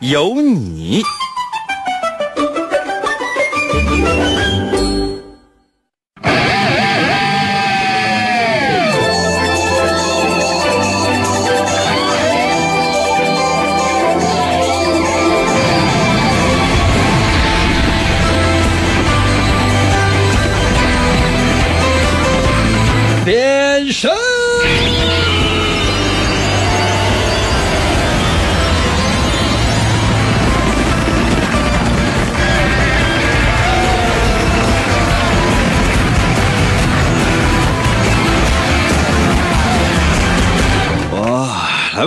有你。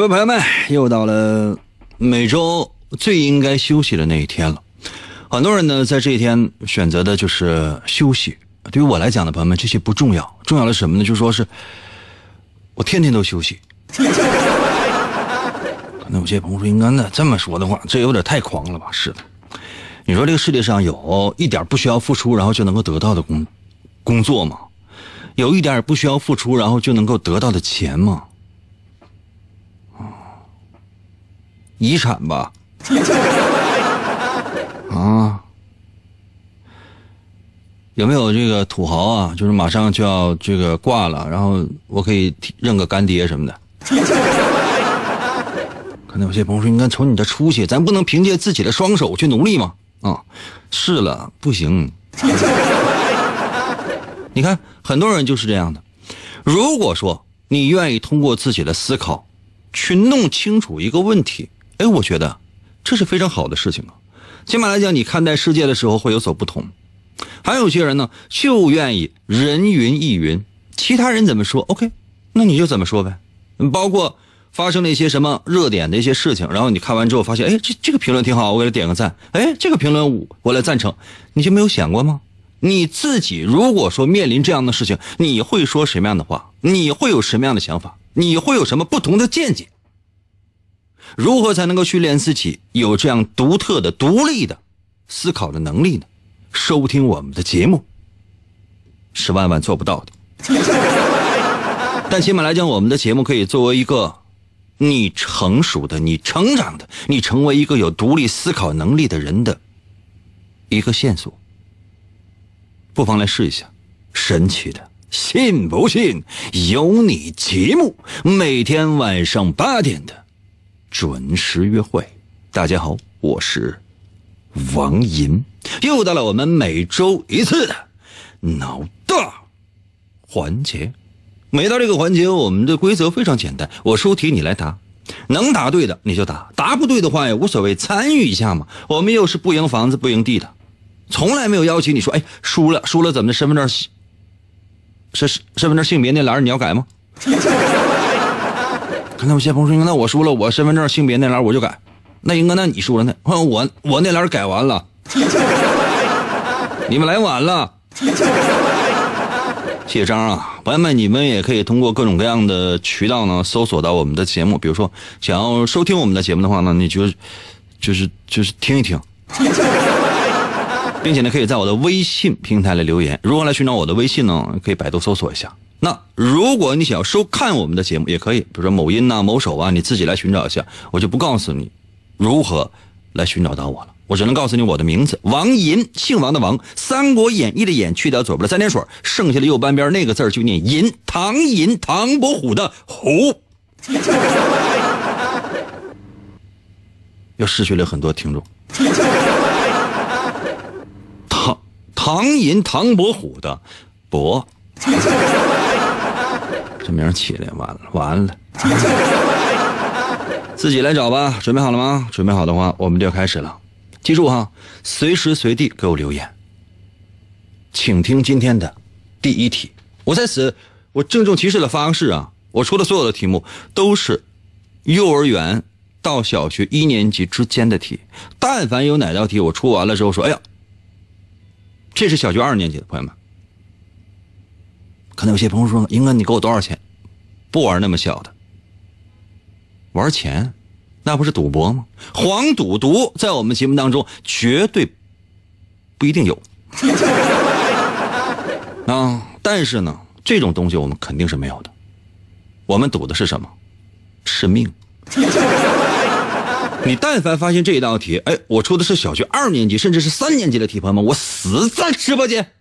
位，朋友们，又到了每周最应该休息的那一天了。很多人呢，在这一天选择的就是休息。对于我来讲呢，朋友们，这些不重要，重要的什么呢？就说是我天天都休息。可能有些朋友说：“应该那这么说的话，这有点太狂了吧？”是的，你说这个世界上有一点不需要付出，然后就能够得到的工工作吗？有一点不需要付出，然后就能够得到的钱吗？遗产吧。啊。有没有这个土豪啊？就是马上就要这个挂了，然后我可以认个干爹什么的。可能有些朋友说：“你看，瞅你这出息，咱不能凭借自己的双手去努力吗？”啊，是了，不行。你看，很多人就是这样的。如果说你愿意通过自己的思考，去弄清楚一个问题，哎，我觉得这是非常好的事情啊。起码来讲，你看待世界的时候会有所不同。还有些人呢，就愿意人云亦云，其他人怎么说，OK，那你就怎么说呗。包括发生了一些什么热点的一些事情，然后你看完之后发现，哎，这这个评论挺好，我给他点个赞。哎，这个评论我我来赞成，你就没有想过吗？你自己如果说面临这样的事情，你会说什么样的话？你会有什么样的想法？你会有什么不同的见解？如何才能够训练自己有这样独特的、独立的思考的能力呢？收听我们的节目是万万做不到的，但起码来讲，我们的节目可以作为一个你成熟的、你成长的、你成为一个有独立思考能力的人的一个线索。不妨来试一下，神奇的，信不信有你节目，每天晚上八点的准时约会。大家好，我是。王银，又到了我们每周一次的脑大环节。每到这个环节，我们的规则非常简单：我出题，你来答，能答对的你就答，答不对的话也无所谓，参与一下嘛。我们又是不赢房子不赢地的，从来没有要求你说，哎，输了输了怎么的？身份证是身份证性别那栏你要改吗？看到有些朋友说，那我输了，我身份证性别那栏我就改。那英哥，那你输了呢？我我那栏改完了，你们来晚了。谢谢张啊，朋友们，你们也可以通过各种各样的渠道呢，搜索到我们的节目。比如说，想要收听我们的节目的话呢，你就就是就是听一听，并且呢，可以在我的微信平台来留言。如何来寻找我的微信呢？可以百度搜索一下。那如果你想要收看我们的节目，也可以，比如说某音呐、某手啊，你自己来寻找一下，我就不告诉你。如何来寻找到我了？我只能告诉你我的名字王银，姓王的王，《三国演义》的演去掉左边的三点水，剩下的右半边那个字就念银，唐银，唐伯虎的虎。又失去了很多听众。唐唐银，唐伯虎的伯，这名起来完了完了。自己来找吧，准备好了吗？准备好的话，我们就要开始了。记住哈，随时随地给我留言。请听今天的第一题。我在此，我郑重其事的发誓啊，我出的所有的题目都是幼儿园到小学一年级之间的题，但凡有哪道题我出完了之后说，哎呀，这是小学二年级的朋友们，可能有些朋友说，英哥你给我多少钱？不玩那么小的，玩钱，那不是赌博吗？黄赌毒在我们节目当中绝对不一定有啊，但是呢，这种东西我们肯定是没有的。我们赌的是什么？是命。你但凡发现这一道题，哎，我出的是小学二年级甚至是三年级的题，朋友们，我死在直播间。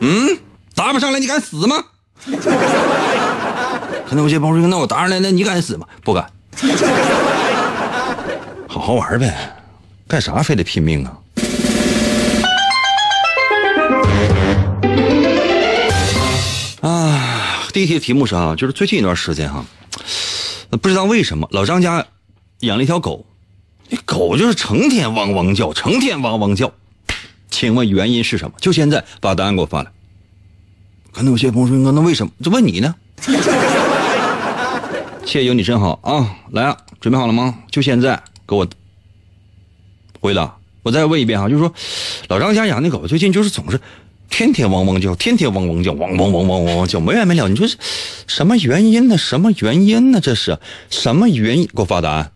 嗯，答不上来你敢死吗？可能有些朋友说：“那我答上来，那你敢死吗？”不敢。好好玩呗，干啥非得拼命啊？啊，第一题的题目是啊，就是最近一段时间哈，不知道为什么老张家养了一条狗，那狗就是成天汪汪叫，成天汪汪叫。请问原因是什么？就现在把答案给我发来。可能有些朋友说：“，那为什么？”就问你呢。谢谢有你真好啊！来啊，准备好了吗？就现在给我回答。我再问一遍啊，就是说，老张家养那狗最近就是总是天天汪汪叫，天天汪汪叫，汪汪汪汪汪汪叫，没完没了。你说是什么原因呢？什么原因呢？这是什么原因？给我发答案。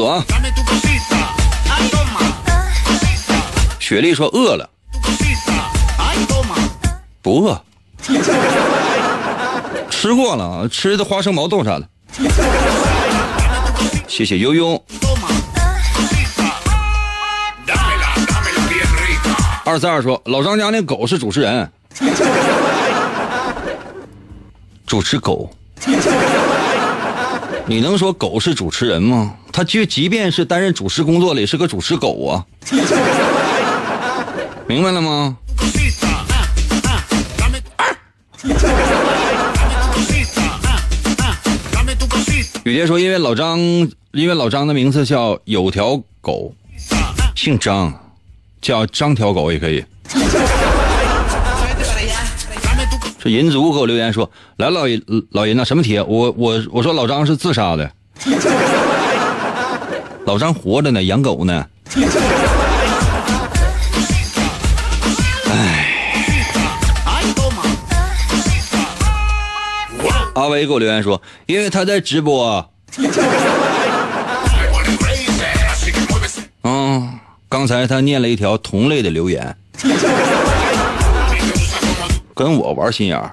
速度啊！雪莉说饿了，不饿，吃过了，吃的花生毛豆啥的。谢谢悠悠。二四二说老张家那狗是主持人，主持狗。你能说狗是主持人吗？他就即便是担任主持工作的，也是个主持狗啊！明白了吗？雨蝶说：“因为老张，因为老张的名字叫有条狗，姓张，叫张条狗也可以。”这银族给我留言说：“来，老银老银呐，什么题？我我我说老张是自杀的，老张活着呢，养狗呢。”哎，阿威给我留言说：“因为他在直播。”嗯，刚才他念了一条同类的留言。跟我玩心眼儿，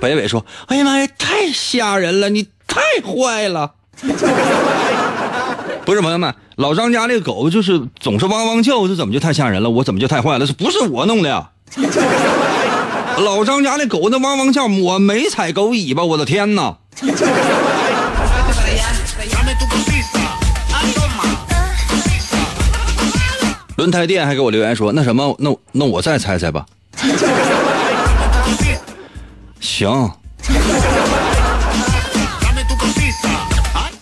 北北说：“哎呀妈呀，太吓人了，你太坏了！” 不是朋友们，老张家那狗就是总是汪汪叫，这怎么就太吓人了？我怎么就太坏了？这不是我弄的呀！老张家那狗那汪汪叫，我没踩狗尾巴，我的天哪！轮胎店还给我留言说：“那什么，那那我再猜猜吧。”行。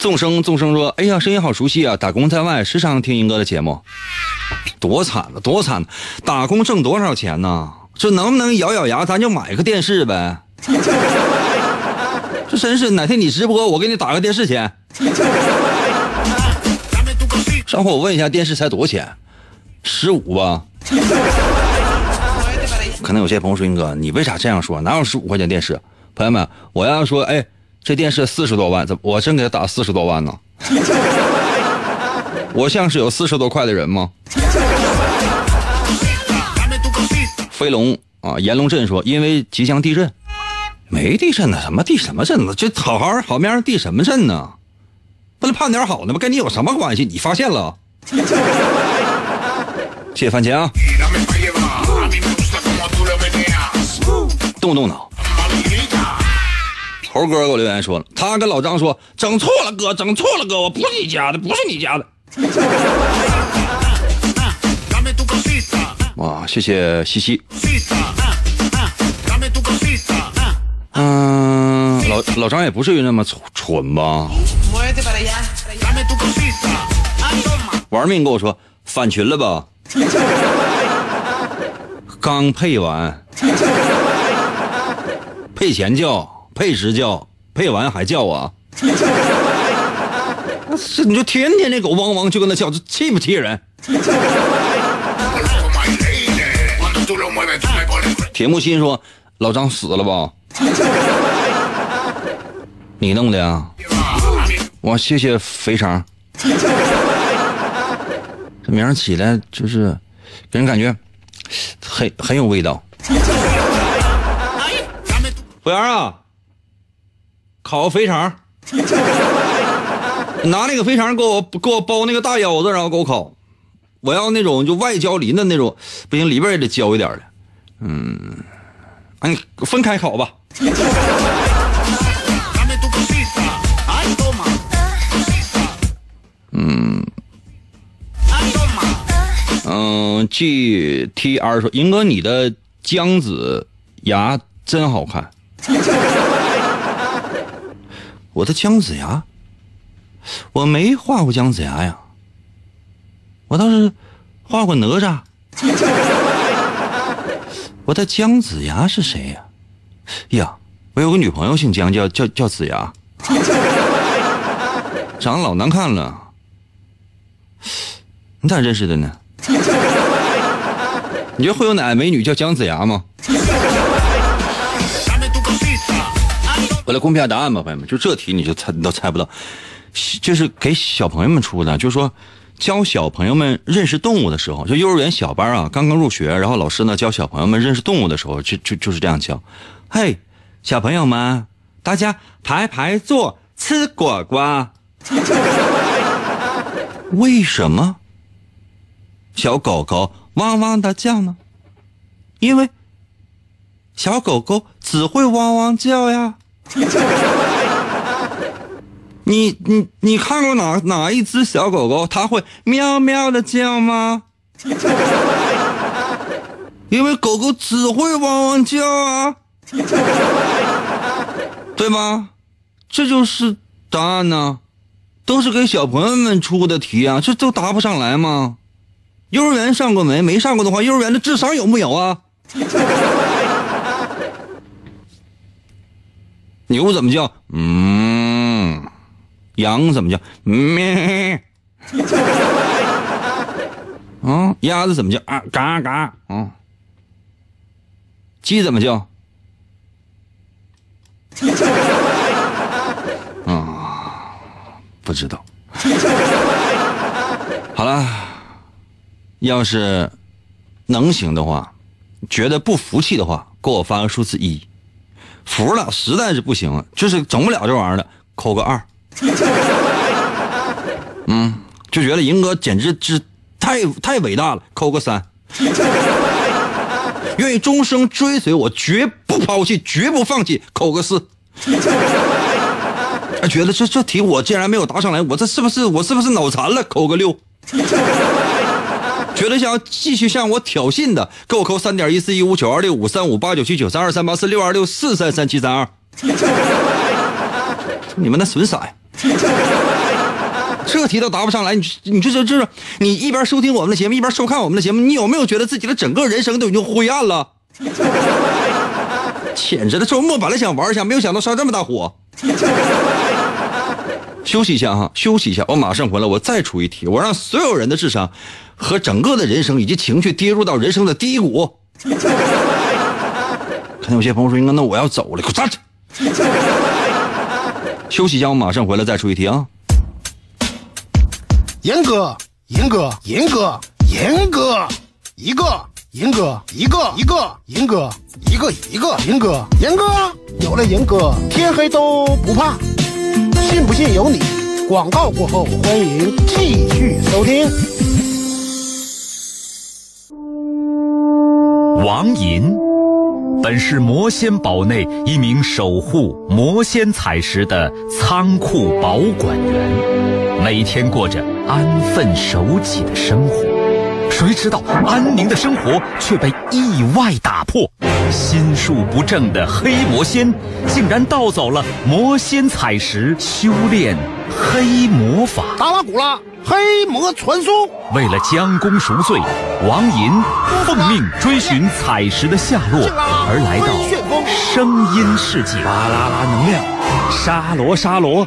众生众生说：“哎呀，声音好熟悉啊！打工在外，时常听英哥的节目，多惨了，多惨！打工挣多少钱呢？这能不能咬咬牙，咱就买个电视呗？这真是哪天你直播，我给你打个电视钱。上回我问一下，电视才多少钱？”十五吧，可能有些朋友说：“英哥，你为啥这样说？哪有十五块钱电视？”朋友们，我要说，哎，这电视四十多万，怎我真给他打四十多万呢？我像是有四十多块的人吗？飞龙啊，炎龙镇说：“因为即将地震，没地震呢，什么地什么震呢？这好好好面地什么震呢？不能盼点好的吗？跟你有什么关系？你发现了？”谢谢番茄啊！动动脑。猴哥给我留言说了，他跟老张说，整错了哥，整错了哥，我不是你家的，不是你家的。哇，谢谢西西。嗯，老老张也不至于那么蠢蠢吧？玩命跟我说返群了吧？刚配完，配前叫，配时叫，配完还叫啊？是你就天天那狗汪汪就跟那叫，这气不气人？铁木心说：“老张死了吧？你弄的呀？我谢谢肥肠。这名儿起来就是给人感觉很很有味道。服务员啊，烤肥肠，拿那个肥肠给我给我包那个大腰子，然后给我烤。我要那种就外焦里嫩那种，不行里边也得焦一点的。嗯，哎，分开烤吧。嗯，嗯，G T R 说，银哥你的姜子牙真好看。我的姜子牙，我没画过姜子牙呀，我倒是画过哪吒。我的姜子牙是谁呀？呀，我有个女朋友姓姜，叫叫叫子牙，长得老难看了。你咋认识的呢？你觉得会有哪美女叫姜子牙吗？我来公布下答案吧，朋友们，就这题你就猜你都猜不到，就是给小朋友们出的，就是说。教小朋友们认识动物的时候，就幼儿园小班啊，刚刚入学，然后老师呢教小朋友们认识动物的时候，就就就是这样教。嘿，小朋友们，大家排排坐，吃果果。为什么小狗狗汪汪的叫呢？因为小狗狗只会汪汪叫呀。你你你看过哪哪一只小狗狗它会喵喵的叫吗？因为狗狗只会汪汪叫啊，对吧？这就是答案呢，都是给小朋友们出的题啊，这都答不上来吗？幼儿园上过没？没上过的话，幼儿园的智商有木有啊？牛怎么叫？嗯。羊怎么叫？咩。啊，鸭子怎么叫？啊，嘎嘎。啊，鸡怎么叫？啊，不知道。好了，要是能行的话，觉得不服气的话，给我发个数字一。服了，实在是不行了，就是整不了这玩意儿了，扣个二。嗯，就觉得银哥简直是太太伟大了，扣个三。愿意终生追随我，绝不抛弃，绝不放弃，扣个四。觉得这这题我竟然没有答上来，我这是不是我是不是脑残了？扣个六。觉得想要继续向我挑衅的，给我扣三点一四一五九二六五三五八九七九三二三八四六二六四三三七三二。你们那损色呀！这题都答不上来，你你这这这，你一边收听我们的节目，一边收看我们的节目，你有没有觉得自己的整个人生都已经灰暗了？简直的，周末本来想玩一下，没有想到上这么大火。休息一下哈，休息一下，我马上回来，我再出一题，我让所有人的智商和整个的人生以及情绪跌入到人生的低谷。看见有些朋友说：“那我要走了，给我站着。”休息一下，我马上回来再出一题啊！严哥，严哥，严哥，严哥，一个，严哥，一个，一个，严哥，一个，一个，严哥，严哥，有了严哥，天黑都不怕，信不信由你。广告过后，欢迎继续收听。王银。本是魔仙堡内一名守护魔仙彩石的仓库保管员，每天过着安分守己的生活。谁知道安宁的生活却被意外打破，心术不正的黑魔仙竟然盗走了魔仙彩石，修炼黑魔法。达拉古拉黑魔传送，为了将功赎罪，王银奉命追寻彩石的下落，而来到声音世界。巴啦啦能量，沙罗沙罗，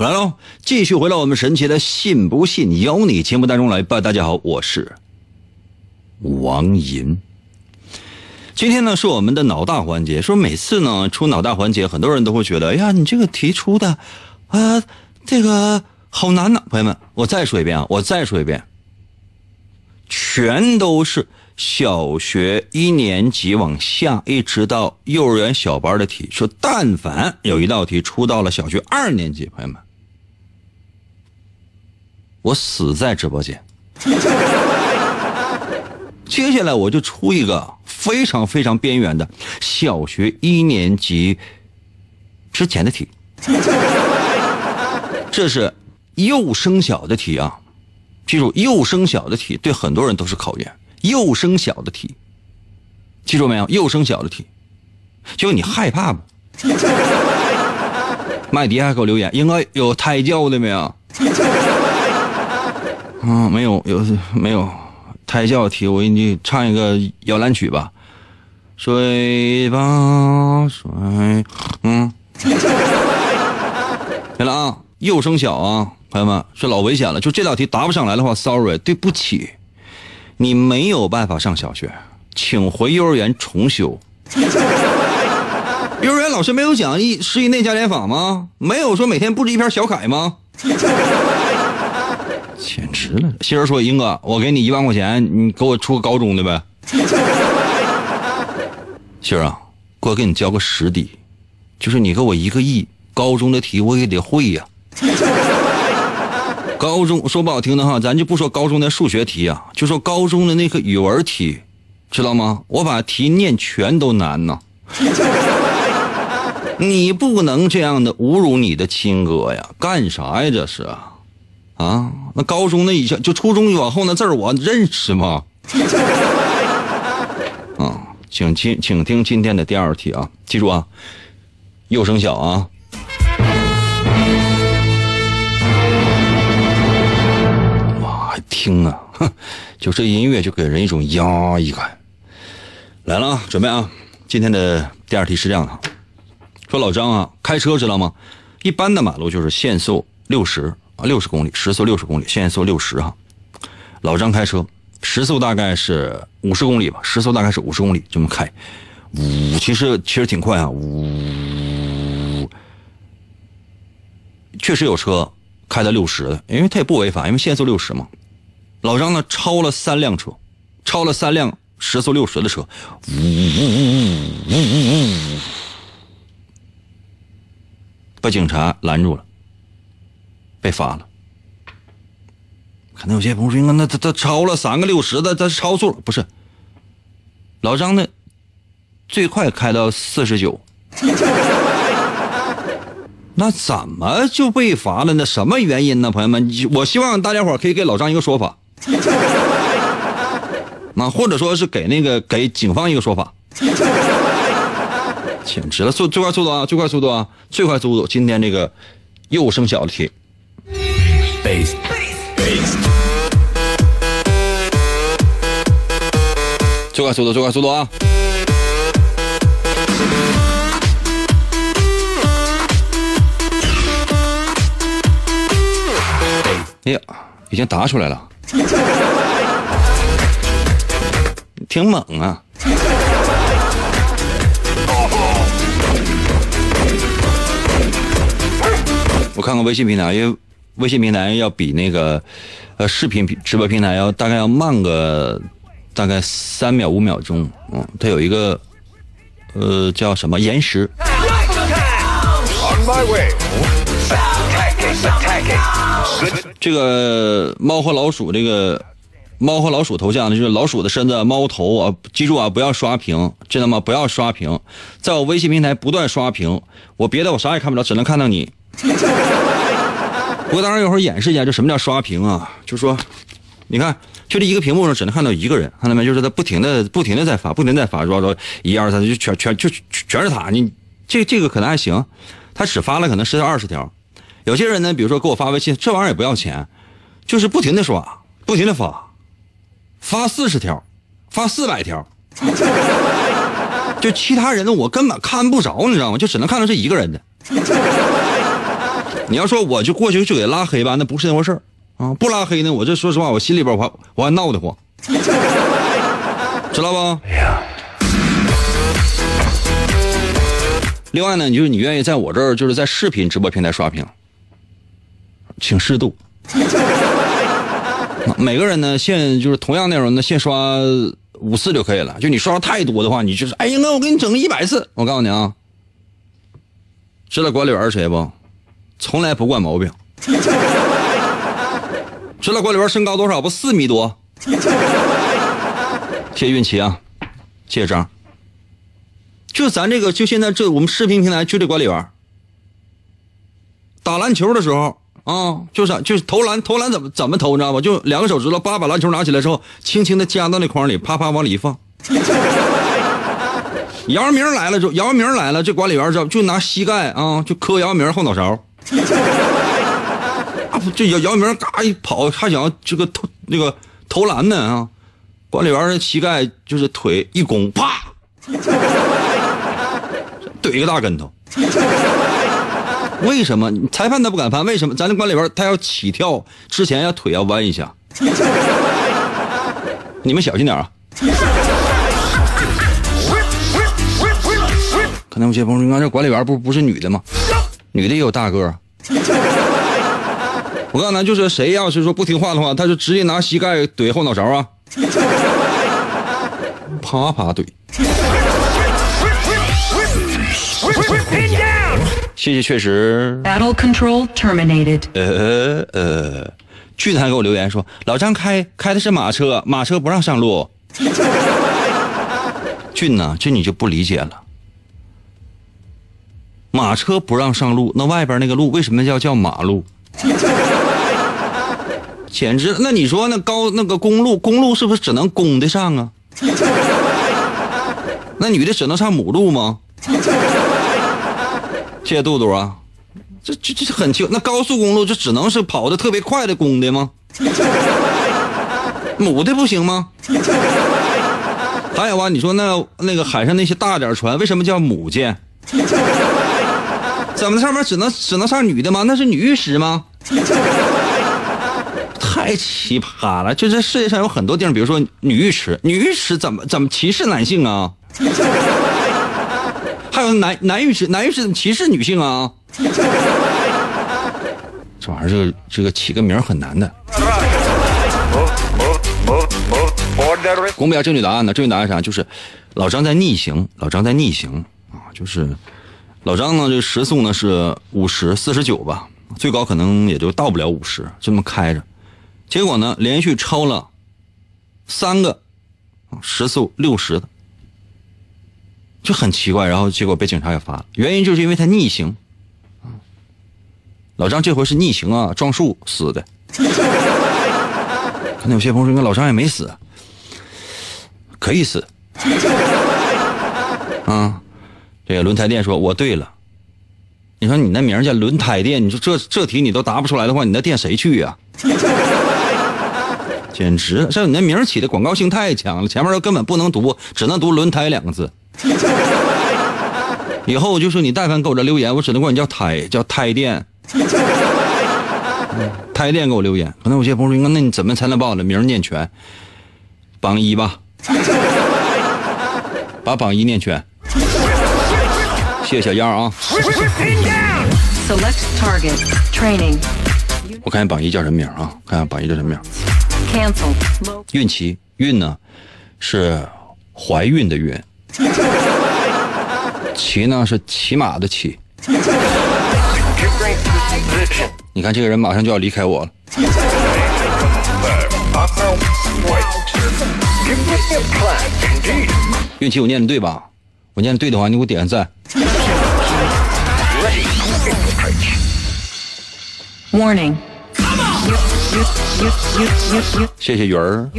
来喽，继续回到我们神奇的“信不信由你”节目当中来吧。大家好，我是王银。今天呢是我们的脑大环节，说每次呢出脑大环节，很多人都会觉得，哎呀，你这个题出的啊，这个好难呐。朋友们，我再说一遍啊，我再说一遍，全都是小学一年级往下，一直到幼儿园小班的题。说但凡有一道题出到了小学二年级，朋友们。我死在直播间。接下来我就出一个非常非常边缘的小学一年级之前的题，这是幼升小的题啊！记住，幼升小的题对很多人都是考验。幼升小的题，记住没有？幼升小的题，就你害怕不？麦迪还给我留言，应该有胎教的没有？嗯，没有，有没有胎教题？我给你唱一个摇篮曲吧。睡吧，睡，嗯，来了啊！幼升小啊，朋友们，这老危险了。就这道题答不上来的话，sorry，对不起，你没有办法上小学，请回幼儿园重修。幼儿园老师没有讲一十以内加减法吗？没有说每天布置一篇小楷吗？简直了！媳妇说：“英哥，我给你一万块钱，你给我出个高中的呗。”媳妇啊，我给你交个实底，就是你给我一个亿，高中的题我也得会呀。高中说不好听的哈，咱就不说高中的数学题啊，就说高中的那个语文题，知道吗？我把题念全都难呢。你不能这样的侮辱你的亲哥呀！干啥呀？这是。啊，那高中那以前就初中往后那字儿我认识吗？啊，请听，请听今天的第二题啊，记住啊，幼升小啊。哇，听啊，就这音乐就给人一种压抑感。来了啊，准备啊，今天的第二题是这样的，说老张啊，开车知道吗？一般的马路就是限速六十。六十公里，时速六十公里，限速六十哈。老张开车，时速大概是五十公里吧，时速大概是五十公里这么开，呜，其实其实挺快啊，呜，确实有车开到六十的，因为他也不违法，因为限速六十嘛。老张呢超了三辆车，超了三辆时速六十的车，呜呜呜呜呜呜呜，把警察拦住了。被罚了，可能有些朋友说：“那他他超了三个六十的，他超速了。”不是，老张呢，最快开到四十九，那怎么就被罚了呢？什么原因呢？朋友们，我希望大家伙可以给老张一个说法，那或者说是给那个给警方一个说法。简直了，速最快速度啊，最快速度啊，最快速度！今天这个又生小的题。Bass bass，最快速度，最快速度啊！哎呀，已经答出来了，挺猛啊！我看看微信平台，因为。微信平台要比那个呃视频直播平台要大概要慢个大概三秒五秒钟，嗯，它有一个呃叫什么延时。这个猫和老鼠，这个猫和老鼠头像呢，就是老鼠的身子，猫头啊！记住啊，不要刷屏，知道吗？不要刷屏，在我微信平台不断刷屏，我别的我啥也看不着，只能看到你。我当然一会儿演示一下，就什么叫刷屏啊？就说，你看，就这一个屏幕上只能看到一个人，看到没？就是他不停的、不停的在发，不停的在发，说说一二三，就全全就全是他。你这这个可能还行，他只发了可能十条二十条。有些人呢，比如说给我发微信，这玩意儿也不要钱，就是不停的刷，不停的发，发四十条，发四百条，就其他人呢，我根本看不着，你知道吗？就只能看到这一个人的。你要说我就过去就给拉黑吧，那不是那回事啊！不拉黑呢，我这说实话，我心里边我还我还闹得慌，知道不？另外呢，你就是你愿意在我这儿，就是在视频直播平台刷屏，请适度。每个人呢，限就是同样内容呢，限刷五次就可以了。就你刷太多的话，你就是哎呀，那我给你整个一百次。我告诉你啊，知道管理员是谁不？从来不惯毛病。知道管理员身高多少不？四米多。谢运气啊，谢谢张。就咱这个，就现在这我们视频平台就这管理员，打篮球的时候啊，就是就是投篮，投篮怎么怎么投，你知道吗？就两个手指头，叭把篮球拿起来之后，轻轻的夹到那筐里，啪啪往里一放。姚明来了之后，姚明来了，这管理员就就拿膝盖啊，就磕姚明后脑勺。啊，这姚姚明嘎一跑，还想这个投那个投篮呢啊，管理员的膝盖就是腿一拱，啪。怼一个大跟头，为什么裁判他不敢判？为什么咱这管理员他要起跳之前要腿要弯一下？你们小心点啊！可能有些朋友说，这管理员不不是女的吗？女的也有大个。我告诉你，就是谁要是说不听话的话，他就直接拿膝盖怼后脑勺啊，啪啪怼。谢谢，确实。Battle control terminated。呃呃，俊还给我留言说，老张开开的是马车，马车不让上路。俊呢，这你就不理解了。马车不让上路，那外边那个路为什么要叫马路？简直，那你说那高那个公路，公路是不是只能公的上啊？那女的只能上母路吗？谢谢杜杜啊，这这这很清。那高速公路就只能是跑的特别快的公的吗？母的不行吗？还有啊，你说那那个海上那些大点船为什么叫母舰？怎么上面只能只能上女的吗？那是女浴室吗？太奇葩了！就这世界上有很多地方，比如说女浴池，女浴池怎么怎么歧视男性啊？还有男男浴池，男浴池怎么歧视女性啊？这玩意儿，这个这个起个名很难的。公布一下正确答案呢？正确答案啥？就是老张在逆行，老张在逆行啊！就是老张呢，这时速呢是五十四十九吧，最高可能也就到不了五十，这么开着，结果呢连续超了三个时速六十的。就很奇怪，然后结果被警察给罚了，原因就是因为他逆行。老张这回是逆行啊，撞树死的。可能有些朋友说，老张也没死，可以死。啊，这个轮胎店说，我对了。你说你那名叫轮胎店，你说这这题你都答不出来的话，你那店谁去呀？简直，这你那名起的广告性太强了，前面都根本不能读，只能读轮胎两个字。以后就说你但凡给我这留言，我只能管你叫胎，叫胎店。胎店给我留言，可能有些朋友说，那你怎么才能把我的名念全？榜一吧，把榜一念全。谢谢小样啊。Select target. Training. 我看看榜一叫什么名啊？看看榜一叫什么名？Cancel. 孕期，孕呢是怀孕的孕，骑呢是骑马的骑。你看这个人马上就要离开我了。孕期我念的对吧？我念对的话，你给我点个赞。Warning. 谢谢鱼儿。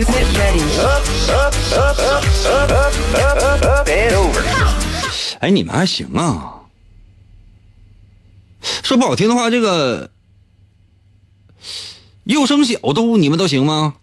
哎，你们还行啊。说不好听的话，这个幼升小都你们都行吗？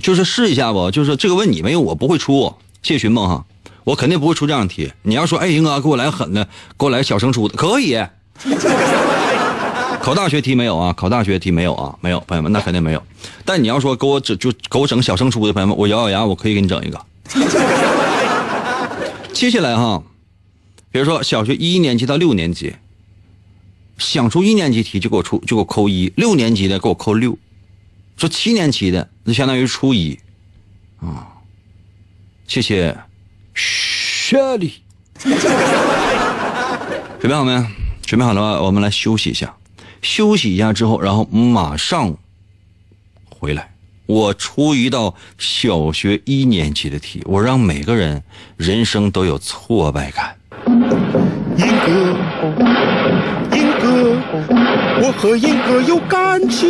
就是试一下吧，就是这个问你没有我不会出，谢谢寻梦哈，我肯定不会出这样的题。你要说，哎，英哥给我来狠的，给我来个小升初的，可以。考大学题没有啊？考大学题没有啊？没有，朋友们，那肯定没有。但你要说给我整就给我整小升初的朋友们，我咬咬牙，我可以给你整一个。接下来哈，比如说小学一年级到六年级，想出一年级题就给我出就给我扣一，六年级的给我扣六，说七年级的那相当于初一，啊，谢谢雪莉 准备好没？准备好了？我们来休息一下，休息一下之后，然后马上回来。我出一道小学一年级的题，我让每个人人生都有挫败感。英哥，英哥，我和英哥有感情。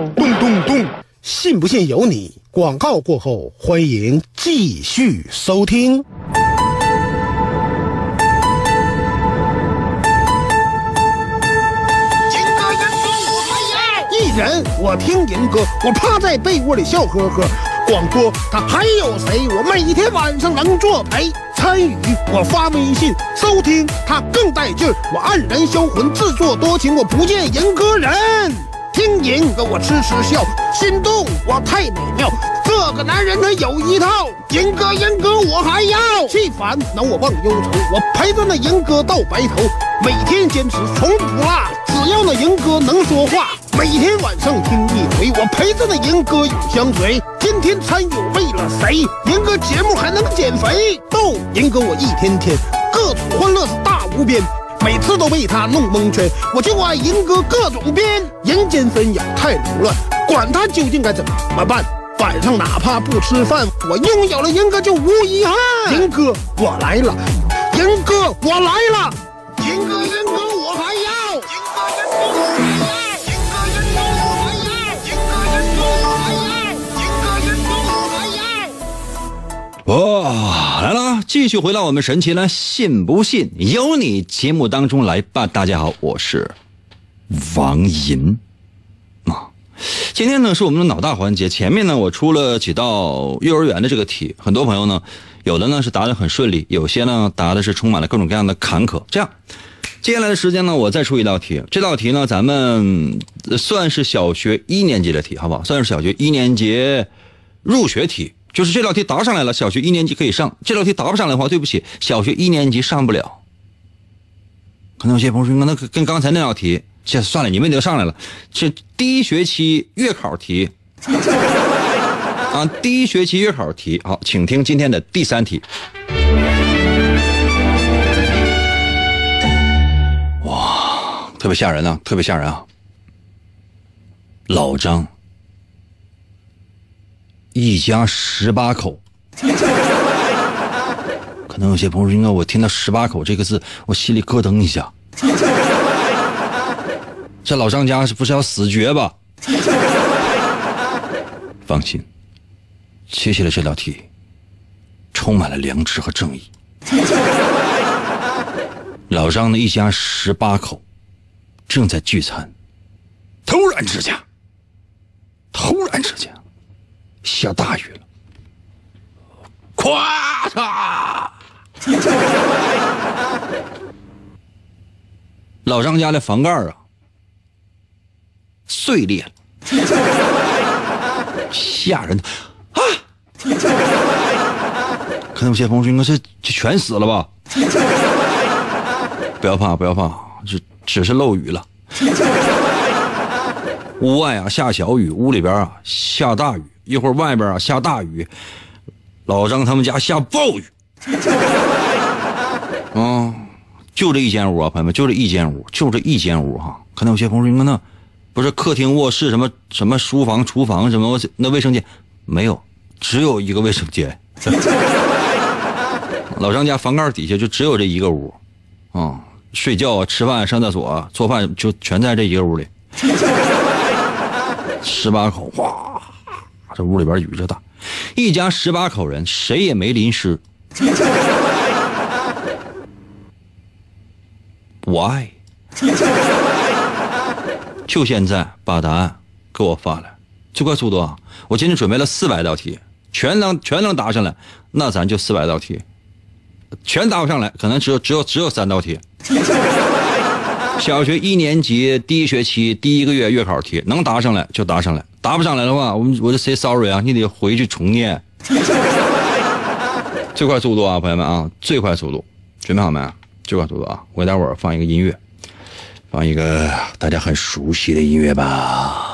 咚咚咚，信不信由你。广告过后，欢迎继续收听。一人，我听银哥，我趴在被窝里笑呵呵。广播他还有谁？我每天晚上能作陪。参与我发微信，收听他更带劲儿。我黯然销魂，自作多情，我不见银哥人。听银哥我痴痴笑，心动我太美妙。这个男人他有一套，银哥银哥我还要。气烦恼我忘忧愁，我陪着那银哥到白头。每天坚持从不落，只要那银哥能说话。每天晚上听一回，我陪着那银哥永相随。天天参与为了谁？银哥节目还能减肥？逗银哥我一天天各种欢乐是大无边。每次都被他弄蒙圈，我就爱银哥各种编，人间纷扰太凌乱，管他究竟该怎么办。晚上哪怕不吃饭，我拥有了银哥就无遗憾。银哥我来了，银哥我来了，银哥银哥哇，来了，继续回到我们神奇的信不信由你节目当中来吧。大家好，我是王银啊。今天呢是我们的脑大环节，前面呢我出了几道幼儿园的这个题，很多朋友呢有的呢是答的很顺利，有些呢答的是充满了各种各样的坎坷。这样，接下来的时间呢我再出一道题，这道题呢咱们算是小学一年级的题，好不好？算是小学一年级入学题。就是这道题答上来了，小学一年级可以上；这道题答不上来的话，对不起，小学一年级上不了。可能有些朋友说，那跟刚才那道题，这算了，你们都上来了。这第一学期月考题啊，第一学期月考题。好，请听今天的第三题。哇，特别吓人啊，特别吓人啊！老张。一家十八口，可能有些朋友，应该我听到“十八口”这个字，我心里咯噔一下。这老张家是不是要死绝吧？放心，接下来这道题充满了良知和正义。老张的一家十八口正在聚餐，突然之间，突然之间。下大雨了，咵嚓！老张家的房盖啊碎裂了，吓人啊！可能有些朋友说：“这这全死了吧？”不要怕，不要怕，这只是漏雨了。屋外啊下小雨，屋里边啊下大雨，一会儿外边啊下大雨，老张他们家下暴雨。啊，就这一间屋啊，朋友们，就这一间屋，就这一间屋哈。可能有些朋友说，那不是客厅、卧室什么什么书房、厨房什么那卫生间没有，只有一个卫生间。老张家房盖底下就只有这一个屋，啊，睡觉啊、吃饭、上厕所、做饭就全在这一个屋里。十八口，哇，这屋里边雨着大，一家十八口人，谁也没淋湿。Why？就现在把答案给我发来，最快速度啊！我今天准备了四百道题，全能全能答上来，那咱就四百道题；全答不上来，可能只有只有只有三道题。小学一年级第一学期第一个月月考题，能答上来就答上来，答不上来的话，我我就 say sorry 啊，你得回去重念。最快速度啊，朋友们啊，最快速度，准备好没？最快速度啊！我给大伙儿放一个音乐，放一个大家很熟悉的音乐吧。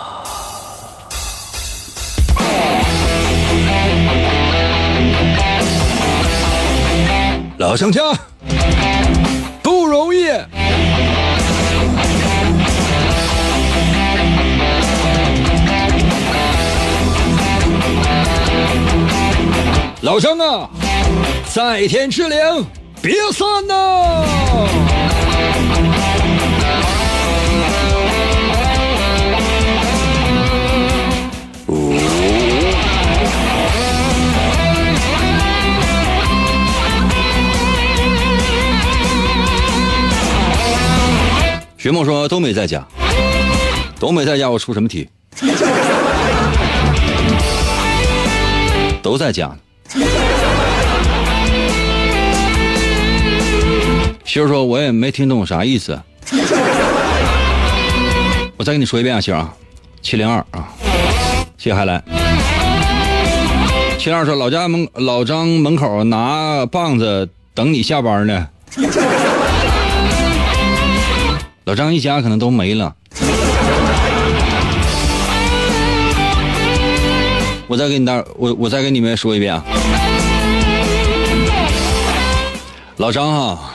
老乡家老张啊，在天之灵，别散呐！徐梦说都没在家，都没在家，我出什么题？都在家呢。媳妇说：“我也没听懂啥意思。”我再跟你说一遍啊，媳妇啊，七零二啊，谢谢海来。七零二说：“老家门老张门口拿棒子等你下班呢。”老张一家可能都没了。我再给你大，我我再给你们说一遍啊。老张啊，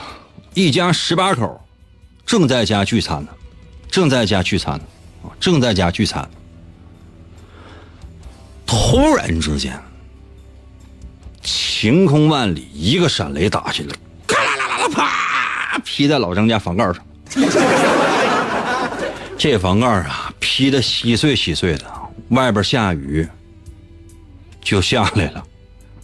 一家十八口，正在家聚餐呢，正在家聚餐呢，正在家聚餐。突然之间，晴空万里，一个闪雷打下来，咔啦啦啦啦，啪，劈在老张家房盖上。这房盖啊，劈的稀碎稀碎的，外边下雨就下来了，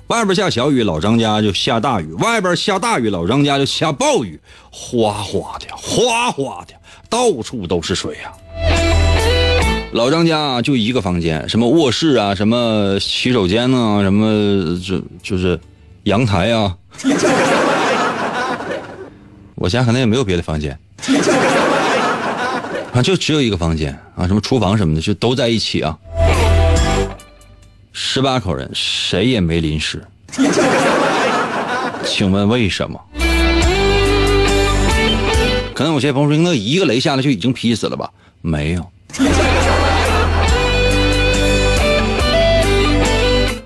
外边下小雨，老张家就下大雨；外边下大雨，老张家就下暴雨，哗哗的，哗哗的，到处都是水呀、老张家就一个房间，什么卧室啊，什么洗手间啊，什么就就是阳台啊。我家可能也没有别的房间。啊，就只有一个房间啊，什么厨房什么的，就都在一起啊。十八口人，谁也没淋湿。请问为什么？可能有些朋友说，那一个雷下来就已经劈死了吧？没有。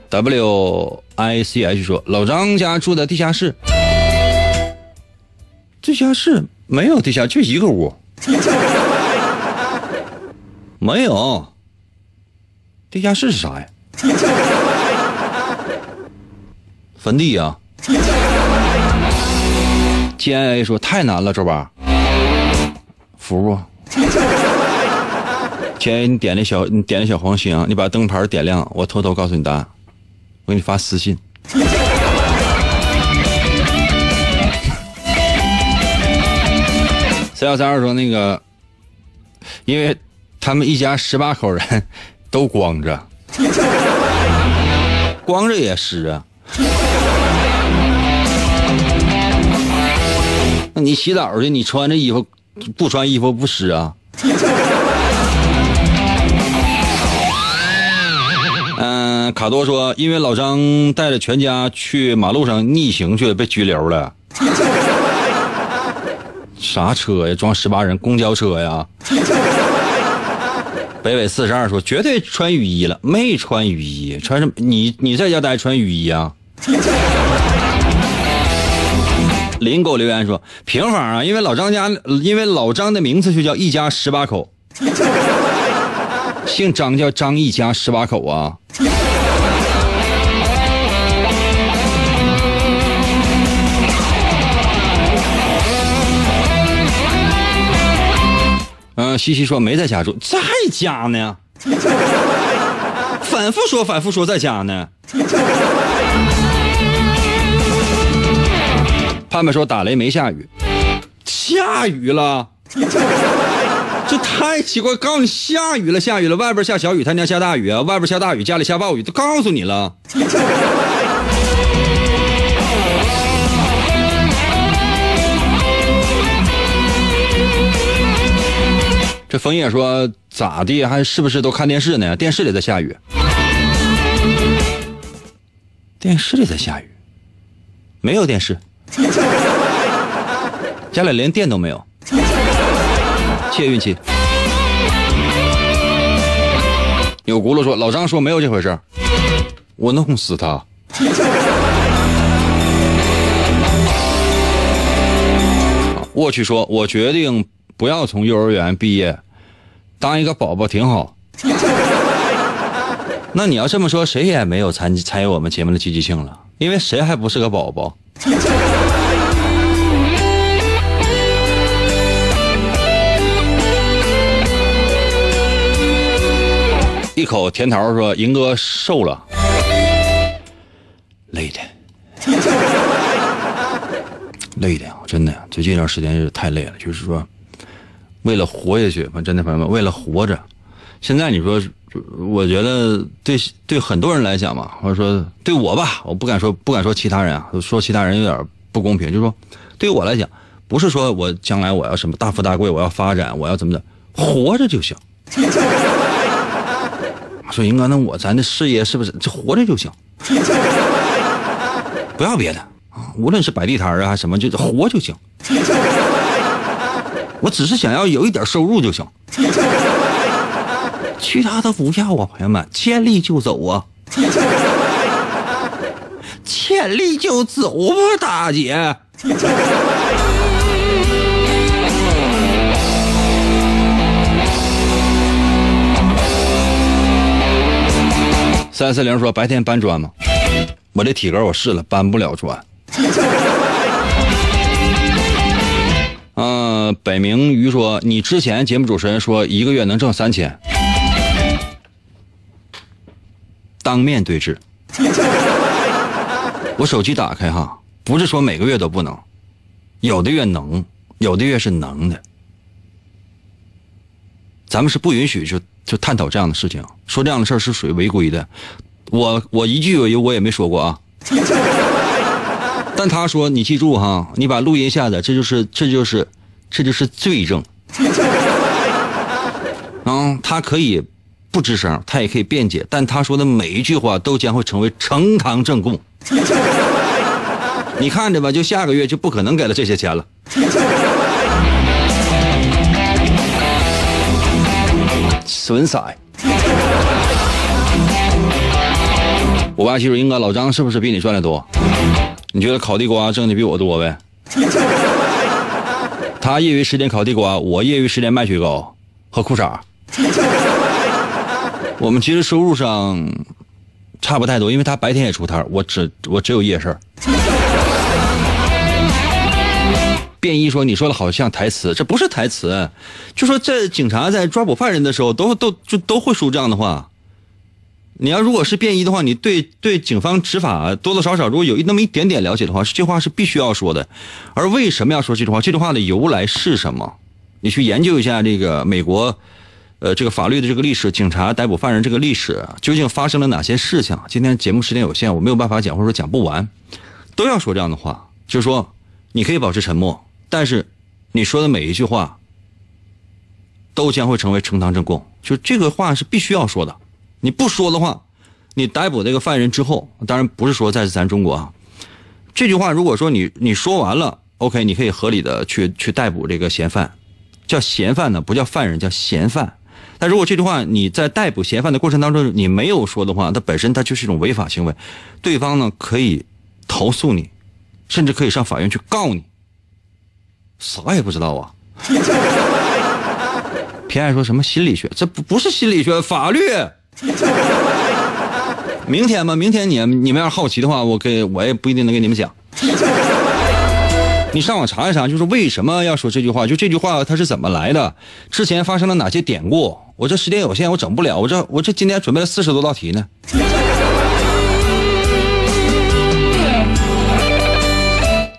W I C H 说，老张家住在地下室。地下室没有地下，就一个屋。没有，地下室是啥呀？坟地呀、G I A 说太难了，周八。服不？G I A 你点那小你点那小黄心啊，你把灯牌点亮，我偷偷告诉你答案，我给你发私信。三幺三二说那个，因为他们一家十八口人都光着，光着也湿啊。那你洗澡去，你穿着衣服不穿衣服不湿啊？嗯、卡多说，因为老张带着全家去马路上逆行去了，被拘留了。啥车呀？装十八人公交车呀？北纬四十二说绝对穿雨衣了，没穿雨衣，穿什么？你你在家待穿雨衣啊？林狗留言说平房啊，因为老张家，因为老张的名字就叫一家十八口，姓张叫张一家十八口啊。嗯，西西说没在家住，在家呢。反复说，反复说在家呢。盼盼说打雷没下雨，下雨了，这太奇怪。告诉你下雨了，下雨了，外边下小雨，他娘下大雨啊，外边下大雨，家里下暴雨，都告诉你了。这枫叶说咋的？还是不是都看电视呢？电视里在下雨，电视里在下雨，没有电视，家里连电都没有，借运气。有轱辘说老张说没有这回事我弄死他。我去说，我决定。不要从幼儿园毕业，当一个宝宝挺好。那你要这么说，谁也没有参参与我们节目的积极性了，因为谁还不是个宝宝？一口甜桃说：“银哥瘦了，累的，累的呀，真的，最近一段时间是太累了，就是说。”为了活下去，真的朋友们，为了活着。现在你说，我觉得对对很多人来讲嘛，或者说对我吧，我不敢说不敢说其他人啊，说其他人有点不公平。就是说，对我来讲，不是说我将来我要什么大富大贵，我要发展，我要怎么的，活着就行。说英哥，那我咱的事业是不是这活着就行？不要别的啊，无论是摆地摊啊还是什么，就活就行。我只是想要有一点收入就行，其他的不要啊，朋友们，见利就走啊，见利就走吧，大姐。三四零说白天搬砖吗？我这体格我试了，搬不了砖。北冥鱼说：“你之前节目主持人说一个月能挣三千，当面对质。我手机打开哈，不是说每个月都不能，有的月能，有的月是能的。咱们是不允许就就探讨这样的事情，说这样的事是属于违规的。我我一句有我也没说过啊。”但他说：“你记住哈，你把录音下载，这就是这就是这就是罪证。嗯，他可以不吱声，他也可以辩解，但他说的每一句话都将会成为呈堂证供。你看着吧，就下个月就不可能给了这些钱了。”损色。我爸媳妇应该老张是不是比你赚的多？你觉得烤地瓜挣的比我多呗？他业余时间烤地瓜，我业余时间卖雪糕和裤衩。我们其实收入上差不太多，因为他白天也出摊，我只我只有夜市。便衣说：“你说的好像台词，这不是台词，就说这警察在抓捕犯人的时候，都都就都会说这样的话。”你要如果是便衣的话，你对对警方执法多多少少如果有那么一点点了解的话，这话是必须要说的。而为什么要说这句话？这句话的由来是什么？你去研究一下这个美国，呃，这个法律的这个历史，警察逮捕犯人这个历史究竟发生了哪些事情？今天节目时间有限，我没有办法讲，或者说讲不完，都要说这样的话，就是说你可以保持沉默，但是你说的每一句话都将会成为呈堂证供，就这个话是必须要说的。你不说的话，你逮捕这个犯人之后，当然不是说在咱中国啊。这句话如果说你你说完了，OK，你可以合理的去去逮捕这个嫌犯，叫嫌犯呢，不叫犯人，叫嫌犯。但如果这句话你在逮捕嫌犯的过程当中你没有说的话，它本身它就是一种违法行为，对方呢可以投诉你，甚至可以上法院去告你。啥也不知道啊！偏爱说什么心理学，这不不是心理学，法律。明天吧，明天你你们要是好奇的话，我给我也不一定能给你们讲。你上网查一查，就是为什么要说这句话？就这句话它是怎么来的？之前发生了哪些典故？我这时间有限，我整不了。我这我这今天准备了四十多道题呢。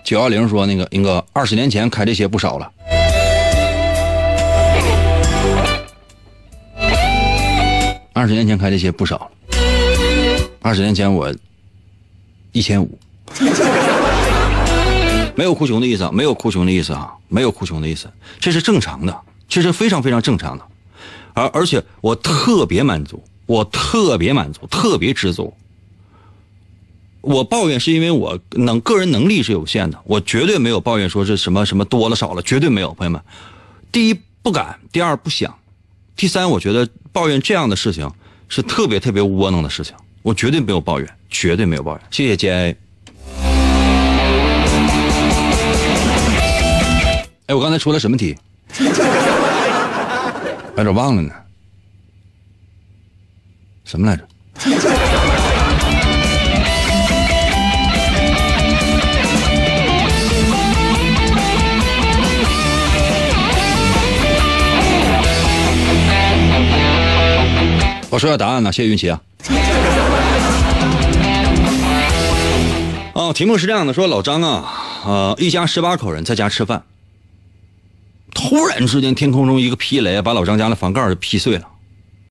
九幺零说那个英哥，二十年前开这些不少了。二十年前开这些不少。二十年前我一千五。没有哭穷的意思，没有哭穷的意思啊，没有哭穷的意思，这是正常的，这是非常非常正常的，而而且我特别满足，我特别满足，特别知足。我抱怨是因为我能个人能力是有限的，我绝对没有抱怨说是什么什么多了少了，绝对没有，朋友们。第一不敢，第二不想，第三我觉得抱怨这样的事情是特别特别窝囊的事情，我绝对没有抱怨，绝对没有抱怨。谢谢 J。哎，我刚才出了什么题？有点忘了呢。什么来着？我说下答案呢，谢谢云奇啊。哦，题目是这样的：说老张啊，呃，一家十八口人在家吃饭。突然之间，天空中一个霹雷把老张家的房盖就劈碎了。